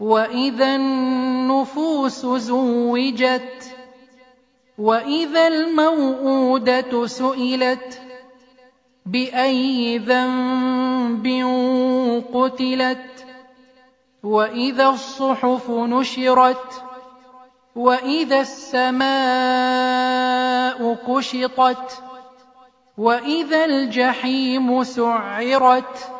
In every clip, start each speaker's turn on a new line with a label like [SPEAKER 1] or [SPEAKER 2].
[SPEAKER 1] واذا النفوس زوجت واذا الموءوده سئلت باي ذنب قتلت واذا الصحف نشرت واذا السماء كشطت واذا الجحيم سعرت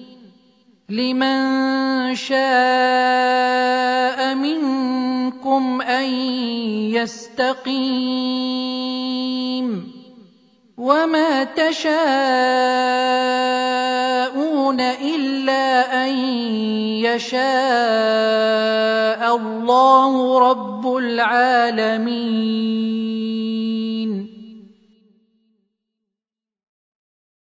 [SPEAKER 1] لمن شاء منكم أن يستقيم وما تشاءون إلا أن يشاء الله رب العالمين